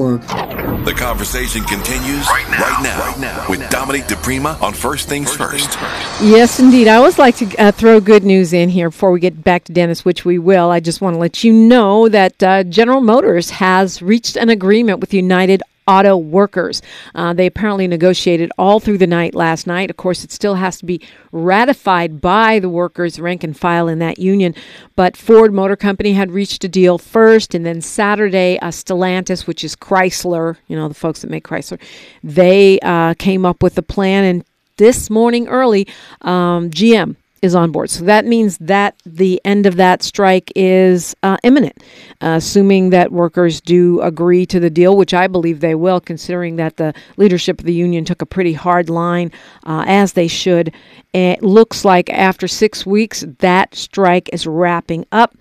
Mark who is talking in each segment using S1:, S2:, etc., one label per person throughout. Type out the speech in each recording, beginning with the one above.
S1: The conversation continues right now, right now, right now with Dominique DiPrima on First Things First.
S2: Yes, indeed. I always like to uh, throw good news in here before we get back to Dennis, which we will. I just want to let you know that uh, General Motors has reached an agreement with United auto workers. Uh, they apparently negotiated all through the night last night. Of course, it still has to be ratified by the workers, rank and file in that union. But Ford Motor Company had reached a deal first, and then Saturday, uh, Stellantis, which is Chrysler, you know, the folks that make Chrysler, they uh, came up with a plan. And this morning early, um, GM is on board. So that means that the end of that strike is uh, imminent, uh, assuming that workers do agree to the deal, which I believe they will, considering that the leadership of the union took a pretty hard line, uh, as they should. It looks like after six weeks, that strike is wrapping up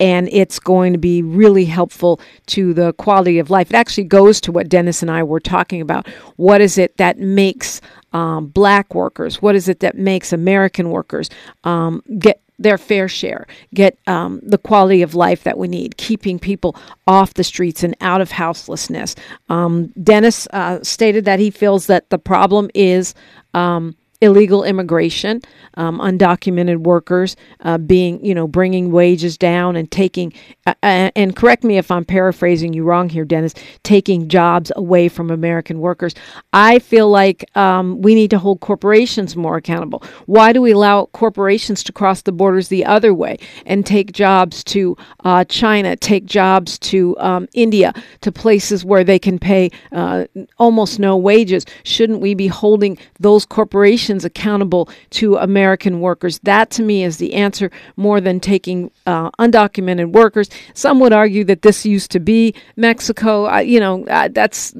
S2: and it's going to be really helpful to the quality of life. It actually goes to what Dennis and I were talking about. What is it that makes um, black workers? What is it that makes American workers um, get their fair share, get um, the quality of life that we need, keeping people off the streets and out of houselessness. Um, Dennis uh, stated that he feels that the problem is um, illegal immigration, um, undocumented workers uh, being, you know, bringing wages down and taking, uh, uh, and correct me if I'm paraphrasing you wrong here, Dennis, taking jobs away from American workers. I feel like um, we need to hold corporations more accountable. Why do we allow corporations to cross the borders the other way and take jobs to uh, China, take jobs to um, India, to places where they can pay uh, almost no wages? Shouldn't we be holding those corporations? Accountable to American workers. That to me is the answer more than taking uh, undocumented workers. Some would argue that this used to be Mexico. I, you know, uh, that's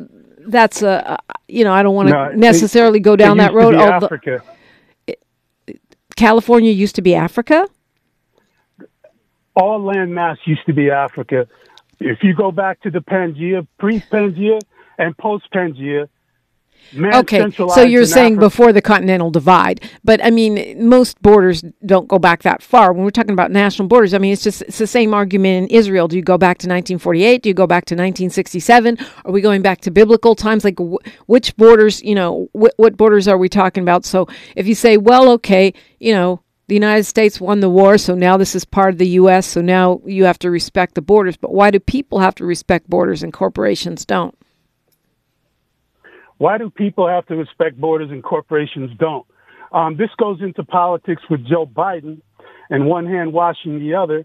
S2: that's a you know I don't want to no, necessarily
S3: it,
S2: go down that road.
S3: Africa.
S2: California used to be Africa.
S3: All land mass used to be Africa. If you go back to the Pangea, pre-Pangea and post-Pangea,
S2: okay, so you're saying Africa. before the continental divide, but I mean most borders don't go back that far. When we're talking about national borders, I mean it's just it's the same argument in Israel. Do you go back to 1948? Do you go back to 1967? Are we going back to biblical times? Like wh- which borders? You know, wh- what borders are we talking about? So if you say, well, okay, you know, the United States won the war, so now this is part of the U.S., so now you have to respect the borders. But why do people have to respect borders and corporations don't?
S3: Why do people have to respect borders and corporations don't? Um, this goes into politics with Joe Biden and one hand washing the other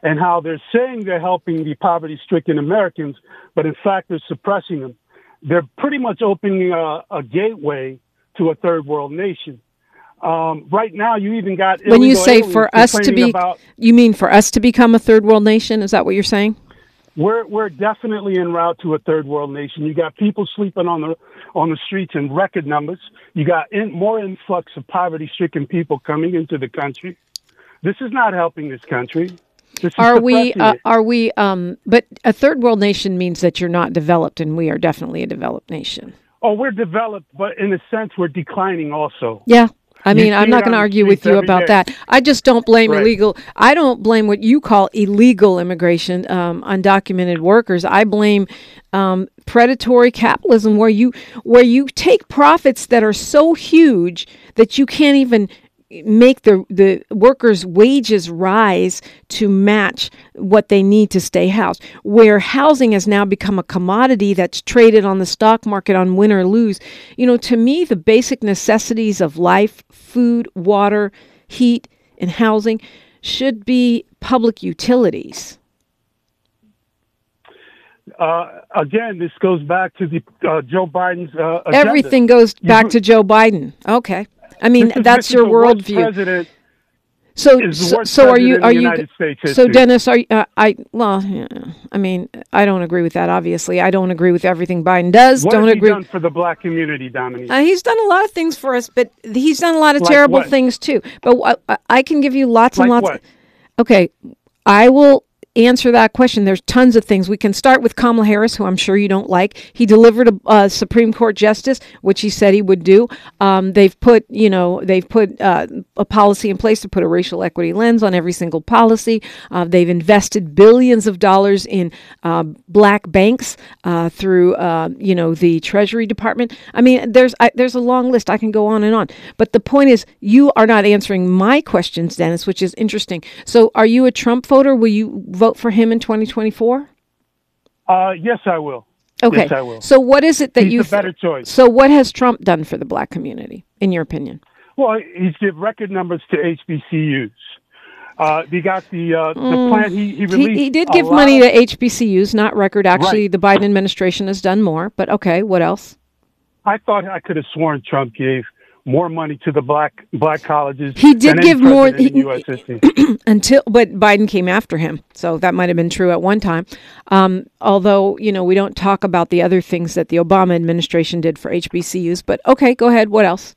S3: and how they're saying they're helping the poverty stricken Americans, but in fact they're suppressing them. They're pretty much opening a, a gateway to a third world nation. Um, right now, you even got
S2: when you say for us to be, about, you mean for us to become a third world nation? Is that what you're saying?
S3: We're we're definitely en route to a third world nation. You got people sleeping on the on the streets in record numbers. You got in, more influx of poverty-stricken people coming into the country. This is not helping this country. This
S2: are we? Uh, are we? Um, but a third world nation means that you're not developed, and we are definitely a developed nation.
S3: Oh, we're developed, but in a sense, we're declining also.
S2: Yeah, I mean, I'm not going to argue with you about day. that. I just don't blame right. illegal. I don't blame what you call illegal immigration, um, undocumented workers. I blame um, predatory capitalism, where you where you take profits that are so huge that you can't even make the the workers' wages rise to match what they need to stay housed. Where housing has now become a commodity that's traded on the stock market on win or lose. You know, to me, the basic necessities of life, food, water, heat, and housing should be public utilities.
S3: Uh, again, this goes back to the uh, Joe Biden's uh,
S2: Everything goes back to Joe Biden. Okay. I mean, that's your worldview. So, so, so are you? Are you? So, Dennis, are you, uh, I? Well, yeah, I mean, I don't agree with that. Obviously, I don't agree with everything Biden does.
S3: What
S2: don't agree
S3: for the black community, Dominique? Uh,
S2: he's done a lot of things for us, but he's done a lot of like terrible what? things too. But I, I, can give you lots
S3: like
S2: and lots.
S3: What?
S2: okay, I will answer that question. There's tons of things. We can start with Kamala Harris, who I'm sure you don't like. He delivered a, Supreme Court justice, which he said he would do. Um, they've put, you know, they've put uh, a policy in place to put a racial equity lens on every single policy. Uh, they've invested billions of dollars in uh, black banks uh, through, uh, you know, the Treasury Department. I mean, there's I, there's a long list. I can go on and on. But the point is, you are not answering my questions, Dennis, which is interesting. So, are you a Trump voter? Will you vote for him in 2024?
S3: Uh, yes, I will.
S2: Okay.
S3: Yes, I will.
S2: So, what is it that
S3: He's
S2: you?
S3: better choice.
S2: So, what has Trump done for the black community, in your opinion?
S3: Well, he's give record numbers to HBCUs. Uh, he got the uh, the plan. He, he
S2: He,
S3: released.
S2: he did give money to HBCUs, not record. Actually,
S3: Right.
S2: the Biden administration has done more. But okay, what else?
S3: I thought I could have sworn Trump gave more money to the black black colleges.
S2: He did give more- he- until but Biden came after him. So that might have been true at one time. Um, although, you know, we don't talk about the other things that the Obama administration did for HBCUs, but okay, go ahead. What else?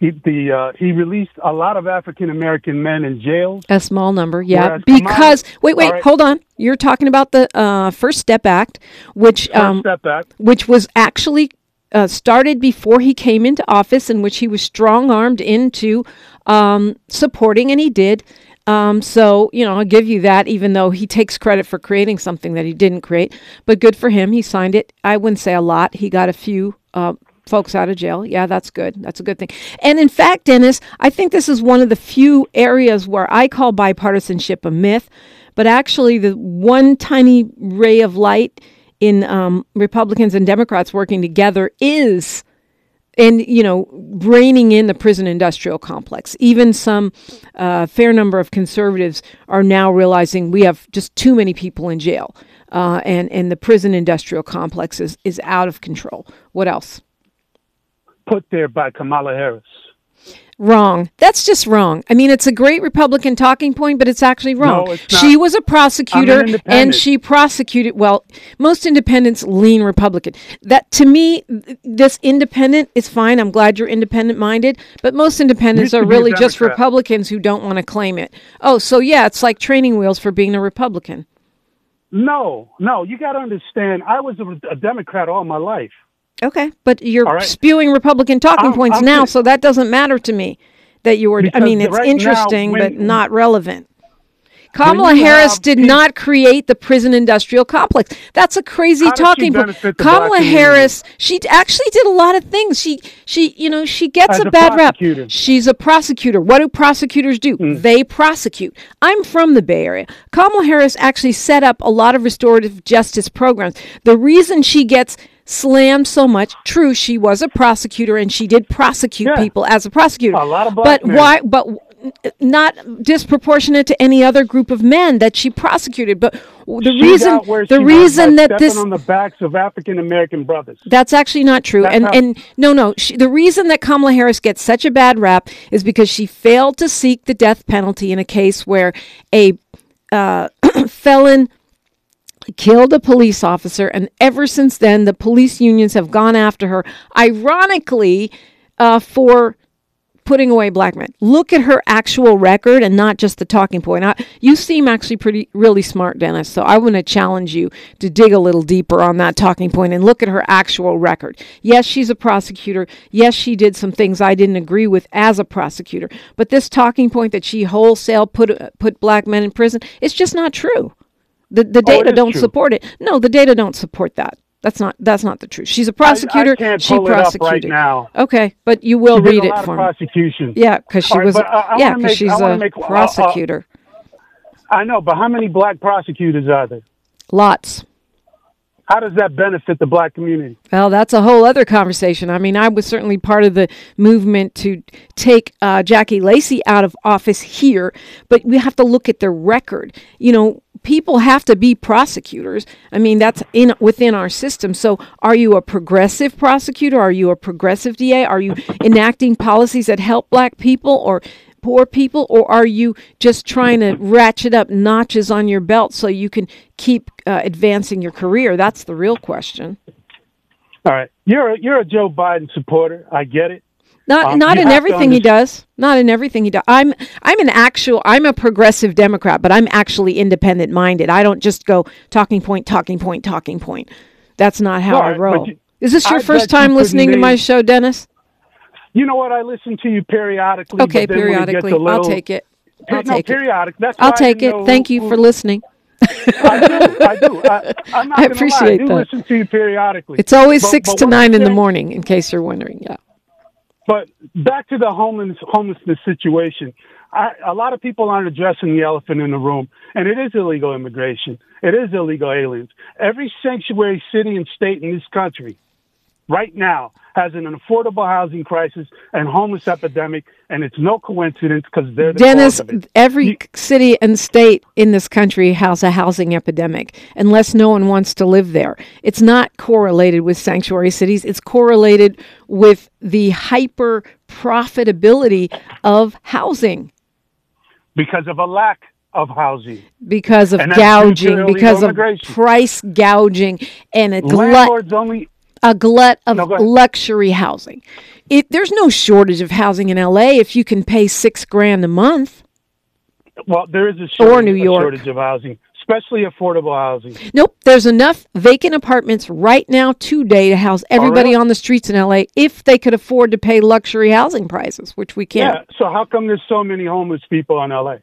S3: he the uh, he released a lot of African American men in jails.
S2: A small number, yeah.
S3: Whereas Kamala-
S2: because wait, wait,
S3: right.
S2: hold on. You're talking about the uh, First Step Act, which
S3: First
S2: um,
S3: step back.
S2: which was actually uh, started before he came into office, in which he was strong armed into um, supporting, and he did. Um, so, you know, I'll give you that, even though he takes credit for creating something that he didn't create. But good for him. He signed it. I wouldn't say a lot. He got a few uh, folks out of jail. Yeah, that's good. That's a good thing. And in fact, Dennis, I think this is one of the few areas where I call bipartisanship a myth. But actually, the one tiny ray of light in um, Republicans and Democrats working together is and you know reining in the prison industrial complex. Even some uh, fair number of conservatives are now realizing we have just too many people in jail uh, and and the prison industrial complex is, is out of control. What else?
S3: Put there by Kamala Harris.
S2: Wrong. That's just wrong. I mean, it's a great Republican talking point, but it's actually wrong.
S3: No, it's.
S2: She was a prosecutor
S3: an
S2: and she prosecuted, well, most independents lean Republican. That to me, this independent is fine. I'm glad you're independent minded, but most independents are really just Republicans who don't want to claim it. Oh, so yeah, it's like training wheels for being a Republican.
S3: No, no, you got to understand. I was a, a Democrat all my life.
S2: Okay, but you're
S3: right.
S2: spewing Republican talking
S3: I'm-
S2: points
S3: I'm
S2: now,
S3: just-
S2: so that doesn't matter to me. That you were. I mean, it's
S3: right now,
S2: interesting,
S3: when-
S2: but not relevant. Kamala Harris did not create the prison industrial complex. That's a crazy talking point.
S3: benefit the black
S2: Kamala? Harris, she actually did a lot of things. She, she, you know, she gets
S3: As
S2: a bad
S3: prosecutor.
S2: She's a prosecutor. What do prosecutors do? Hmm. They prosecute. I'm from the Bay Area. Kamala Harris actually set up a lot of restorative justice programs. The reason she gets slammed so much, true, she was a prosecutor and she did prosecute
S3: Yeah.
S2: people as a prosecutor.
S3: A lot of
S2: but
S3: men.
S2: why? But not disproportionate to any other group of men that she prosecuted. But the
S3: She's
S2: reason, the reason that this
S3: on the backs of African American brothers.
S2: that's actually not true.
S3: That's
S2: and
S3: how-
S2: and no, no. She, the reason that Kamala Harris gets such a bad rap is because she failed to seek the death penalty in a case where a uh, felon killed a police officer, and ever since then, the police unions have gone after her. Ironically, uh, for putting away black men. Look at her actual record and not just the talking point. I, you seem actually pretty really smart, Dennis. So I want to challenge you to dig a little deeper on that talking point and look at her actual record. Yes, she's a prosecutor. Yes, she did some things I didn't agree with as a prosecutor. But this talking point that she wholesale put put black men in prison, it's just not true. The the
S3: Oh,
S2: data
S3: is
S2: don't
S3: true.
S2: support it. No, the data don't support that. That's not that's not the truth. She's a prosecutor.
S3: can't
S2: she
S3: pull it up right
S2: prosecuted.
S3: now.
S2: Okay, but you will
S3: She
S2: read it for me.
S3: prosecution.
S2: Yeah, because she
S3: right,
S2: was.
S3: I- I
S2: yeah, because she's
S3: I
S2: a
S3: make- uh, uh,
S2: prosecutor.
S3: I know, but how many black prosecutors are there?
S2: Lots.
S3: How does that benefit the black community?
S2: Well, that's a whole other conversation. I mean, I was certainly part of the movement to take uh, Jackie Lacey out of office here, but we have to look at the record. You know, people have to be prosecutors. I mean, that's in within our system. So, are you a progressive prosecutor? Are you a progressive DA? Are you enacting policies that help black people or poor people or are you just trying to ratchet up notches on your belt so you can keep uh, advancing your career that's the real question
S3: All right, you're a, you're a Joe Biden supporter. I get it.
S2: Not
S3: Um,
S2: not in everything he does. Not in everything he does. I'm I'm an actual I'm a progressive Democrat, but I'm actually independent minded. I don't just go talking point, talking point, talking point. That's not how I
S3: Right, but
S2: roll.
S3: you-
S2: Is this your
S3: I
S2: first
S3: bet you
S2: time listening to my show, Dennis?
S3: You know what? I listen to you periodically.
S2: Okay,
S3: but then when it gets
S2: periodically.
S3: little,
S2: I'll take it. I'll
S3: no,
S2: take it.
S3: periodic. That's
S2: I'll take it. Thank you for listening.
S3: I do. I do. I, I'm not
S2: I appreciate
S3: lie. I do
S2: that.
S3: listen to you periodically.
S2: It's always
S3: But-
S2: six
S3: but
S2: to nine in the morning, in case you're wondering. Yeah.
S3: But back to the homeless homelessness situation. I, a lot of people aren't addressing the elephant in the room, and it is illegal immigration. It is illegal aliens. Every sanctuary city and state in this country, right now, has an affordable housing crisis and homeless epidemic, and it's no coincidence because they're the
S2: Dennis,
S3: cause of it.
S2: every
S3: You-
S2: city and state in this country has a housing epidemic unless no one wants to live there. It's not correlated with sanctuary cities, it's correlated with the hyper profitability of housing
S3: because of a lack of housing.
S2: because of
S3: And that's due to
S2: gouging, because of price gouging and a glut
S3: Landlords only
S2: a glut of
S3: No,
S2: luxury housing. It, there's no shortage of housing in LA if you can pay 6 grand a month.
S3: well, there is a shortage,
S2: New York.
S3: shortage of housing, especially affordable housing.
S2: Nope, there's enough vacant apartments right now today to house everybody on the streets in LA if they could afford to pay luxury housing prices, which we can't.
S3: Yeah. So how come there's so many homeless people in LA?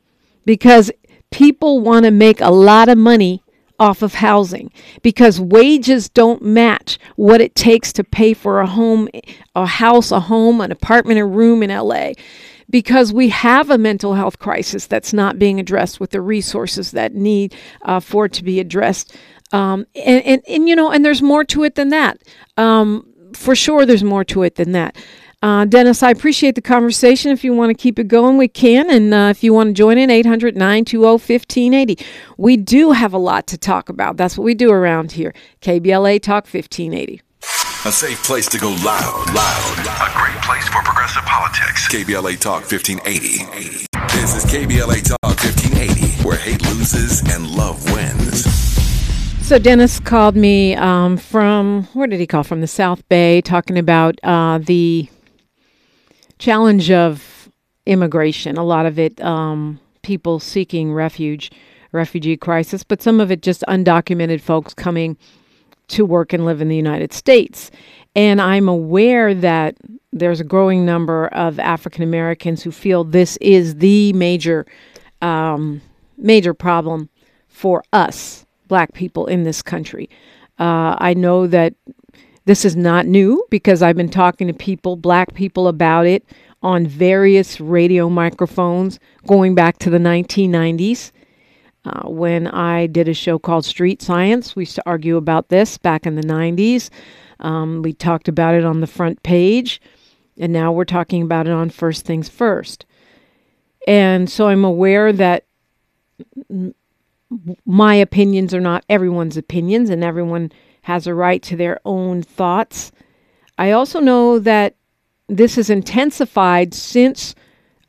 S2: Because people want to make a lot of money off of housing because wages don't match what it takes to pay for a home, a house, a home, an apartment, a room in LA. Because we have a mental health crisis that's not being addressed with the resources that need uh, for it to be addressed. Um, and, and, and, you know, and there's more to it than that. Um, for sure, there's more to it than that. Uh, Dennis, I appreciate the conversation. If you want to keep it going, we can. And uh, if you want to join in, 800 920 1580. We do have a lot to talk about. That's what we do around here. KBLA Talk 1580.
S1: A safe place to go loud, loud, loud.
S4: A great place for progressive politics.
S1: KBLA Talk 1580. This is KBLA Talk 1580, where hate loses and love wins.
S2: So Dennis called me um, from where did he call from the South Bay, talking about uh, the challenge of immigration. A lot of it, um, people seeking refuge, refugee crisis, but some of it just undocumented folks coming to work and live in the United States. And I'm aware that there's a growing number of African Americans who feel this is the major, um, major problem for us, black people in this country. Uh, I know that this is not new because I've been talking to people, black people, about it on various radio microphones going back to the 1990s. Uh, when I did a show called Street Science, we used to argue about this back in the 90s. Um, we talked about it on the front page, and now we're talking about it on First Things First. And so I'm aware that my opinions are not everyone's opinions, and everyone has a right to their own thoughts. I also know that this has intensified since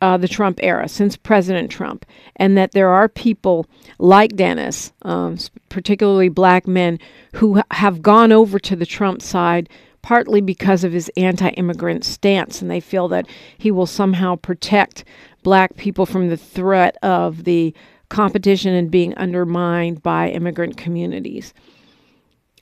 S2: uh, the Trump era, since President Trump, and that there are people like Dennis, um, particularly black men, who have gone over to the Trump side partly because of his anti immigrant stance, and they feel that he will somehow protect black people from the threat of the competition and being undermined by immigrant communities.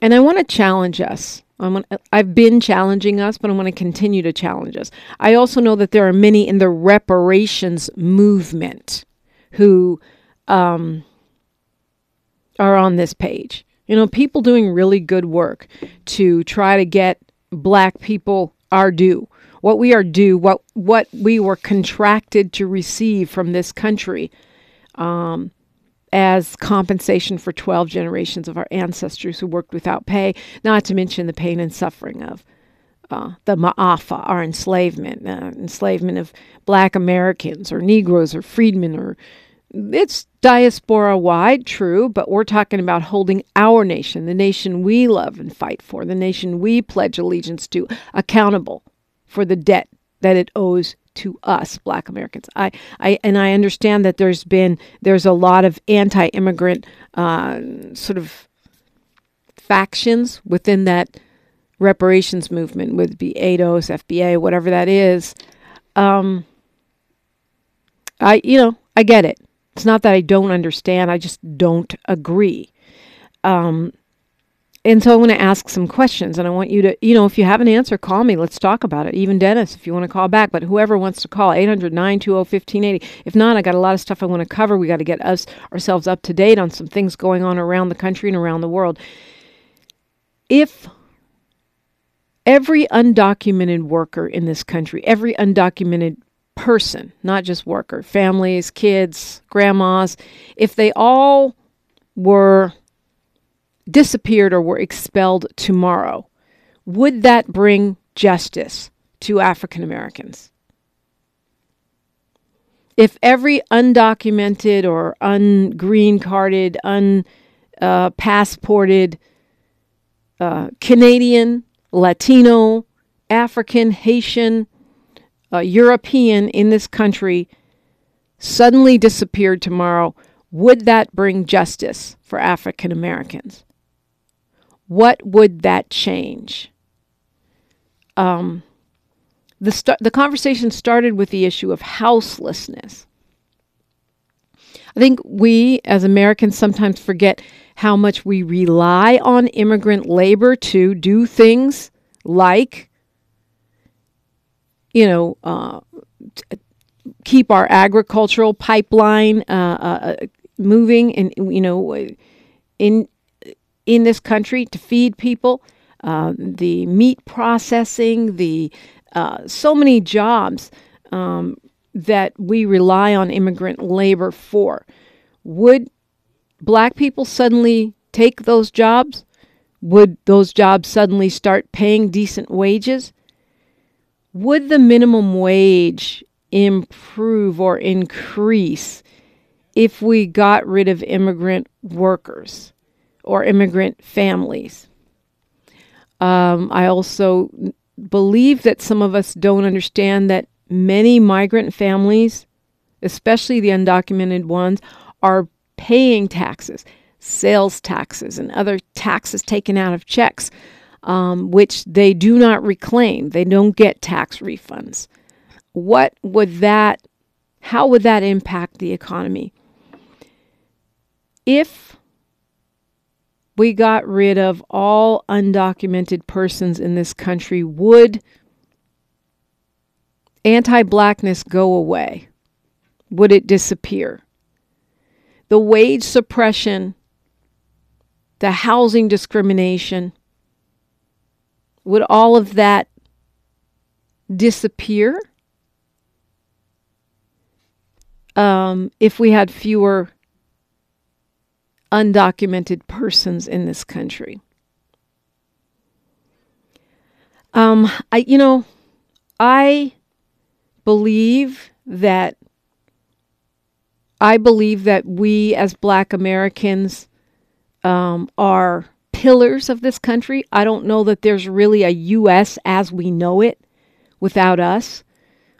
S2: And I want to challenge us. I want, I've been challenging us, but I want to continue to challenge us. I also know that there are many in the reparations movement who um, are on this page. You know, people doing really good work to try to get black people our due. What we are due, what what we were contracted to receive from this country um, as compensation for 12 generations of our ancestors who worked without pay, not to mention the pain and suffering of uh, the Ma'afa, our enslavement, uh, enslavement of black Americans or Negroes or freedmen or it's diaspora wide, true, but we're talking about holding our nation, the nation we love and fight for, the nation we pledge allegiance to, accountable for the debt that it owes to us, Black Americans. I, I and I understand that there's been there's a lot of anti-immigrant uh, sort of factions within that reparations movement, it be ADOS, FBA, whatever that is. Um, I, you know, I get it. It's not that I don't understand. I just don't agree. Um, and so I want to ask some questions, and I want you to, you know, if you have an answer, call me. Let's talk about it. Even Dennis, if you want to call back, but whoever wants to call, 800 920 1580. If not, I got a lot of stuff I want to cover. We got to get us ourselves up to date on some things going on around the country and around the world. If every undocumented worker in this country, every undocumented person, not just worker, families, kids, grandmas, if they all were disappeared or were expelled tomorrow, would that bring justice to African Americans? If every undocumented or ungreen carded, unpassported uh, uh, Canadian, Latino, African, Haitian, uh, European in this country suddenly disappeared tomorrow, would that bring justice for African Americans? What would that change? Um, the st- the conversation started with the issue of houselessness. I think we as Americans sometimes forget how much we rely on immigrant labor to do things like, you know, uh, t- keep our agricultural pipeline uh, uh, moving, and you know, in in this country to feed people, uh, the meat processing, the uh, so many jobs um, that we rely on immigrant labor for. Would black people suddenly take those jobs? Would those jobs suddenly start paying decent wages? Would the minimum wage improve or increase if we got rid of immigrant workers? Or immigrant families. Um, I also believe that some of us don't understand that many migrant families, especially the undocumented ones, are paying taxes, sales taxes, and other taxes taken out of checks, um, which they do not reclaim. They don't get tax refunds. What would that, how would that impact the economy? If we got rid of all undocumented persons in this country, would anti blackness go away? Would it disappear? The wage suppression, the housing discrimination, would all of that disappear um, if we had fewer undocumented persons in this country. Um, I, you know, I believe that I believe that we as Black Americans um, are pillars of this country. I don't know that there's really a U.S. as we know it without us.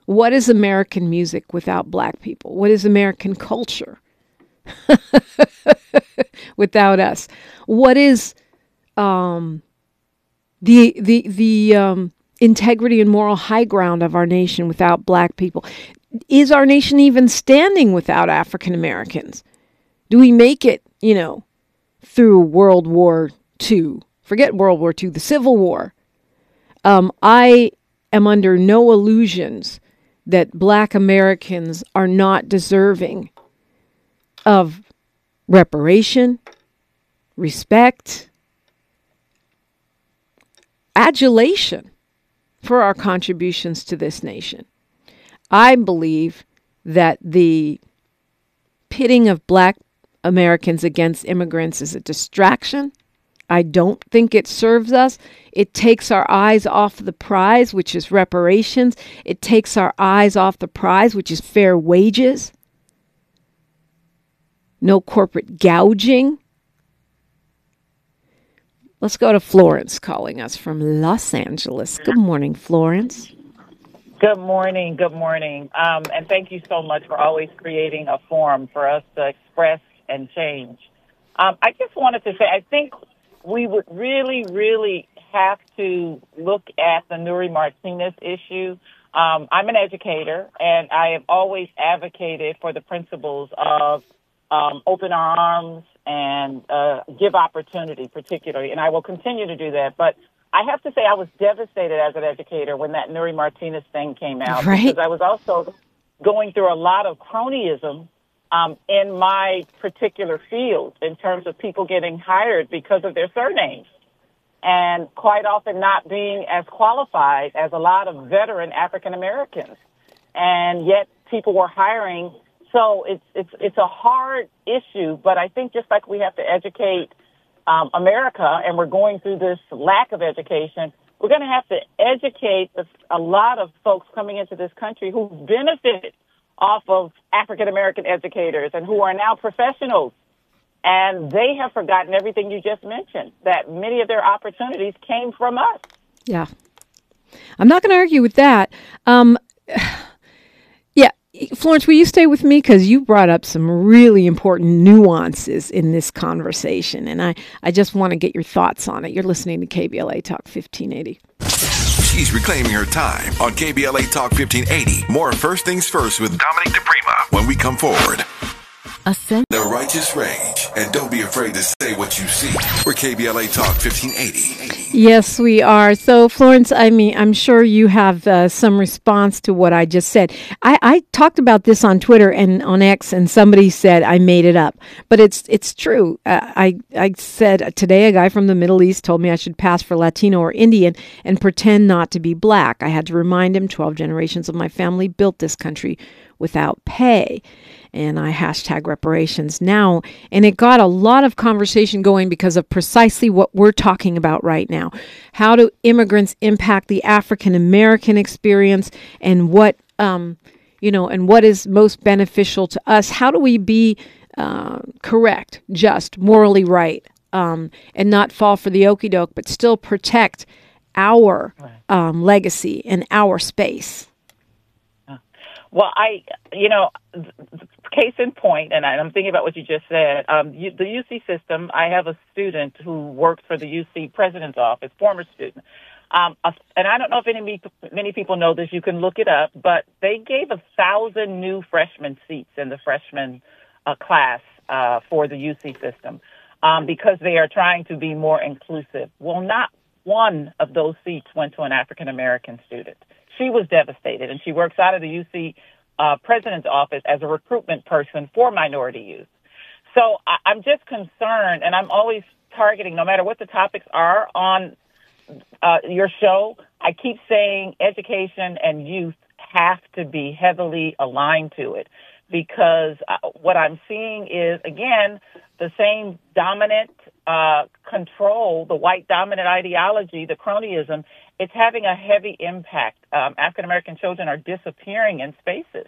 S2: What is American music without Black people? What is American culture without us. What is um, the the the um, integrity and moral high ground of our nation without black people? Is our nation even standing without African Americans? Do we make it, you know, through World War II? Forget World War II, the Civil War. Um, I am under no illusions that black Americans are not deserving of reparation, respect, adulation for our contributions to this nation. I believe that the pitting of black Americans against immigrants is a distraction. I don't think it serves us. It takes our eyes off the prize, which is reparations. It takes our eyes off the prize, which is fair wages no corporate gouging. Let's go to Florence calling us from Los Angeles. Good morning, Florence.
S5: Good morning. Good morning. Um, and thank you so much for always creating a forum for us to express and change. Um, I just wanted to say, I think we would really, really have to look at the Nury Martinez issue Um, I'm an educator, and I have always advocated for the principles of um, open our arms and uh, give opportunity, particularly, and I will continue to do that. But I have to say, I was devastated as an educator when that Nury Martinez thing came out
S2: right.
S5: because I was also going through a lot of cronyism um, in my particular field in terms of people getting hired because of their surnames and quite often not being as qualified as a lot of veteran African Americans. And yet people were hiring. So it's, it's, it's a hard issue, but I think just like we have to educate um, America and we're going through this lack of education, we're going to have to educate a lot of folks coming into this country who benefited off of African American educators and who are now professionals. And they have forgotten everything you just mentioned, that many of their opportunities came from us.
S2: Yeah. I'm not going to argue with that. Um. Florence, will you stay with me? Because you brought up some really important nuances in this conversation. And I, I just want to get your thoughts on it. You're listening to KBLA Talk 1580.
S1: She's reclaiming her time on KBLA Talk 1580. More First Things First with Dominic DiPrima when we come forward.
S6: Ascend-
S1: The Righteous Rage. And don't be afraid to say what you see. We're KBLA Talk 1580.
S2: Yes, we are. So, Florence, I mean, I'm sure you have uh, some response to what I just said. I, I talked about this on Twitter and on X, and somebody said I made it up, but it's it's true. Uh, I I said today a guy from the Middle East told me I should pass for Latino or Indian and pretend not to be black. I had to remind him 12 generations of my family built this country without pay. And I hashtag reparations now. And it got a lot of conversation going because of precisely what we're talking about right now. How do immigrants impact the African American experience and what, um, you know, and what is most beneficial to us? How do we be uh, correct, just, morally right, um, and not fall for the okey doke, but still protect our um, legacy and our space?
S5: Well, I, you know, case in point, and I'm thinking about what you just said. Um, you, the UC system. I have a student who works for the UC president's office, former student. Um, and I don't know if any many people know this. You can look it up, but they gave a thousand new freshman seats in the freshman uh, class uh, for the UC system um, because they are trying to be more inclusive. Well, not one of those seats went to an African American student she was devastated, and she works out of the UC uh, president's office as a recruitment person for minority youth. So I, I'm just concerned, and I'm always targeting, no matter what the topics are on uh, your show. I keep saying education and youth have to be heavily aligned to it because uh, what I'm seeing is again the same dominant uh, control, the white dominant ideology, the cronyism it's having a heavy impact. Um, African American children are disappearing in spaces.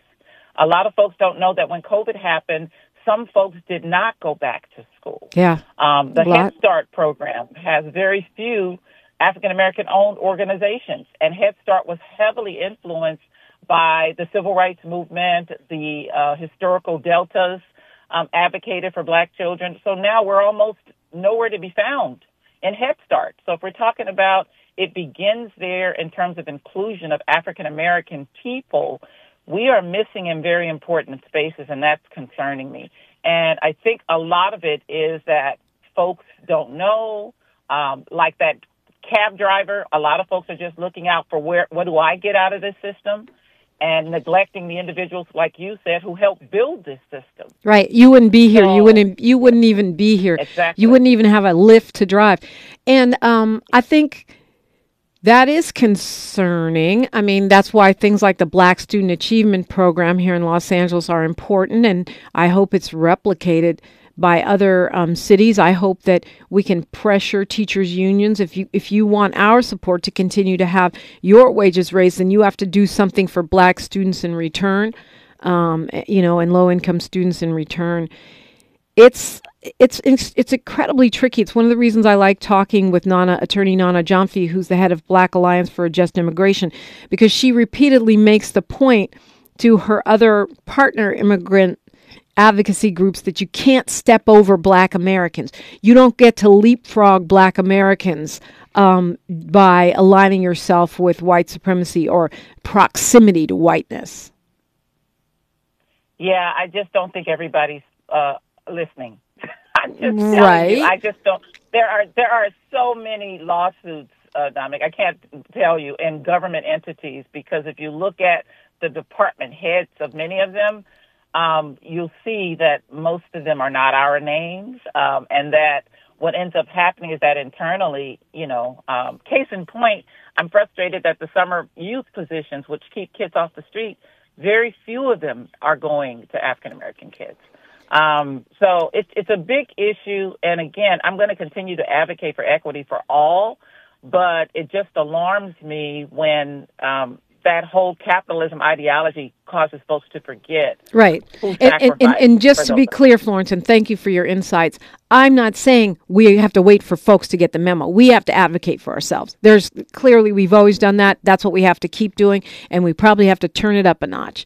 S5: A lot of folks don't know that when COVID happened, some folks did not go back to school.
S2: Yeah.
S5: Um, the Head Start program has very few African American owned organizations, and Head Start was heavily influenced by the civil rights movement, the uh, historical deltas um, advocated for black children. So now we're almost nowhere to be found in Head Start. So if we're talking about it begins there in terms of inclusion of African American people. We are missing in very important spaces, and that's concerning me. And I think a lot of it is that folks don't know, um, like that cab driver. A lot of folks are just looking out for where, what do I get out of this system? And neglecting the individuals, like you said, who helped build this system.
S2: Right, you wouldn't be here.
S5: So,
S2: you wouldn't. You wouldn't even be here.
S5: Exactly.
S2: You wouldn't even have a Lyft to drive. And um, I think that is concerning. I mean, that's why things like the Black Student Achievement Program here in Los Angeles are important, and I hope it's replicated by other um, cities. I hope that we can pressure teachers' unions. If you if you want our support to continue to have your wages raised, then you have to do something for Black students in return. Um, you know, and low income students in return. It's it's, it's incredibly tricky. It's one of the reasons I like talking with Nana attorney Nana Gyamfi, who's the head of Black Alliance for Just Immigration, because she repeatedly makes the point to her other partner immigrant advocacy groups that you can't step over black Americans. You don't get to leapfrog black Americans um, by aligning yourself with white supremacy or proximity to whiteness.
S5: Yeah, I just don't think everybody's uh, listening. I'm just
S2: Right.
S5: you, I just don't. There are there are so many lawsuits, uh, Dominic. I can't tell you in government entities because if you look at the department heads of many of them, um, you'll see that most of them are not our names, um, and that what ends up happening is that internally, you know, um, case in point, I'm frustrated that the summer youth positions, which keep kids off the street, very few of them are going to African American kids. Um, so it's it's a big issue, and again, I'm going to continue to advocate for equity for all, but it just alarms me when um, that whole capitalism ideology causes folks to forget
S2: Right. And, and, and, and just to be clear, Florence, and thank you for your insights, I'm not saying we have to wait for folks to get the memo. We have to advocate for ourselves. There's clearly, we've always done that. That's what we have to keep doing, and we probably have to turn it up a notch.